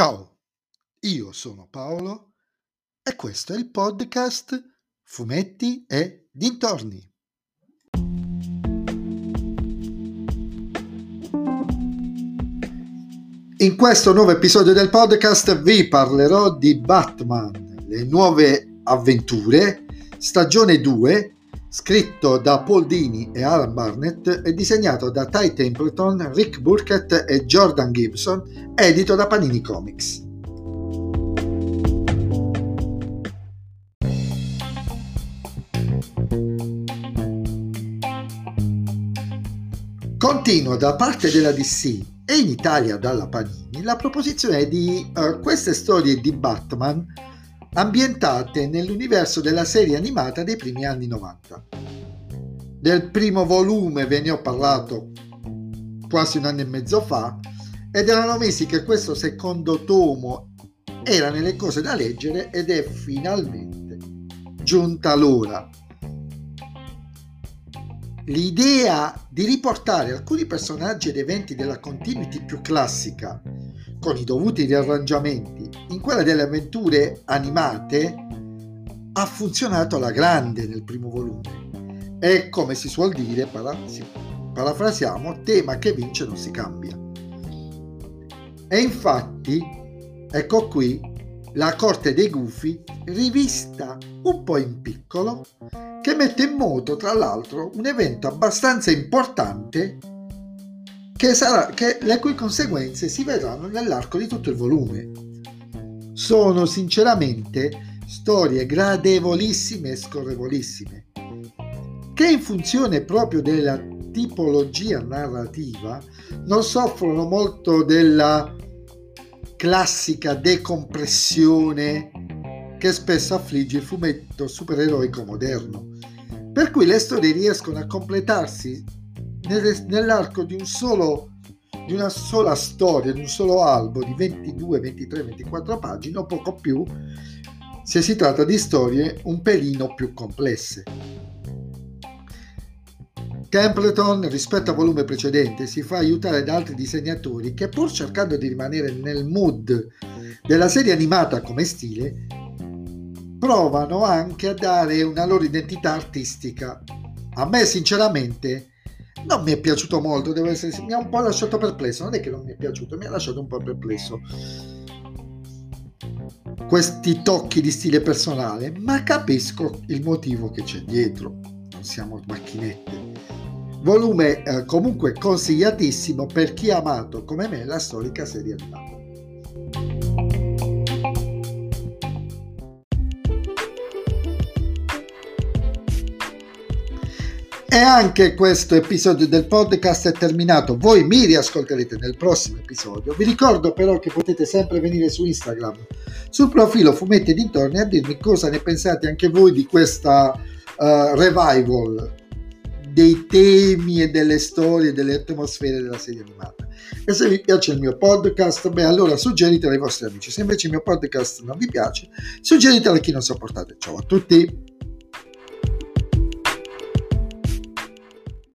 Ciao, io sono Paolo e questo è il podcast Fumetti e Dintorni. In questo nuovo episodio del podcast vi parlerò di Batman, le nuove avventure, stagione 2, scritto da Paul Dini e Alan Barnett e disegnato da Ty Templeton, Rick Burkett e Jordan Gibson, edito da Panini Comics. Continua da parte della DC e in Italia dalla Panini la proposizione di uh, queste storie di Batman ambientate nell'universo della serie animata dei primi anni 90. Del primo volume ve ne ho parlato quasi un anno e mezzo fa ed erano mesi che questo secondo tomo era nelle cose da leggere ed è finalmente giunta l'ora L'idea di riportare alcuni personaggi ed eventi della continuity più classica, con i dovuti riarrangiamenti, in quella delle avventure animate, ha funzionato alla grande nel primo volume. E come si suol dire, parafrasiamo, tema che vince non si cambia. E infatti, ecco qui la corte dei gufi rivista un po' in piccolo che mette in moto tra l'altro un evento abbastanza importante che sarà, che, le cui conseguenze si vedranno nell'arco di tutto il volume. Sono sinceramente storie gradevolissime e scorrevolissime che in funzione proprio della tipologia narrativa non soffrono molto della classica decompressione che spesso affligge il fumetto supereroico moderno, per cui le storie riescono a completarsi nell'arco di, un solo, di una sola storia, di un solo albo di 22, 23, 24 pagine o poco più se si tratta di storie un pelino più complesse. Templeton, rispetto al volume precedente, si fa aiutare da altri disegnatori che pur cercando di rimanere nel mood della serie animata come stile, provano anche a dare una loro identità artistica. A me sinceramente non mi è piaciuto molto, devo essere, mi ha un po' lasciato perplesso, non è che non mi è piaciuto, mi ha lasciato un po' perplesso. Questi tocchi di stile personale, ma capisco il motivo che c'è dietro, non siamo macchinette. Volume eh, comunque consigliatissimo per chi ha amato come me la storica serie E anche questo episodio del podcast è terminato. Voi mi riascolterete nel prossimo episodio. Vi ricordo però che potete sempre venire su Instagram, sul profilo Fumetti Dintorni, a dirmi cosa ne pensate anche voi di questa uh, revival dei temi e delle storie, delle atmosfere della serie animata. E se vi piace il mio podcast, beh, allora suggeritelo ai vostri amici. Se invece il mio podcast non vi piace, suggeritelo a chi non sopportate. Ciao a tutti!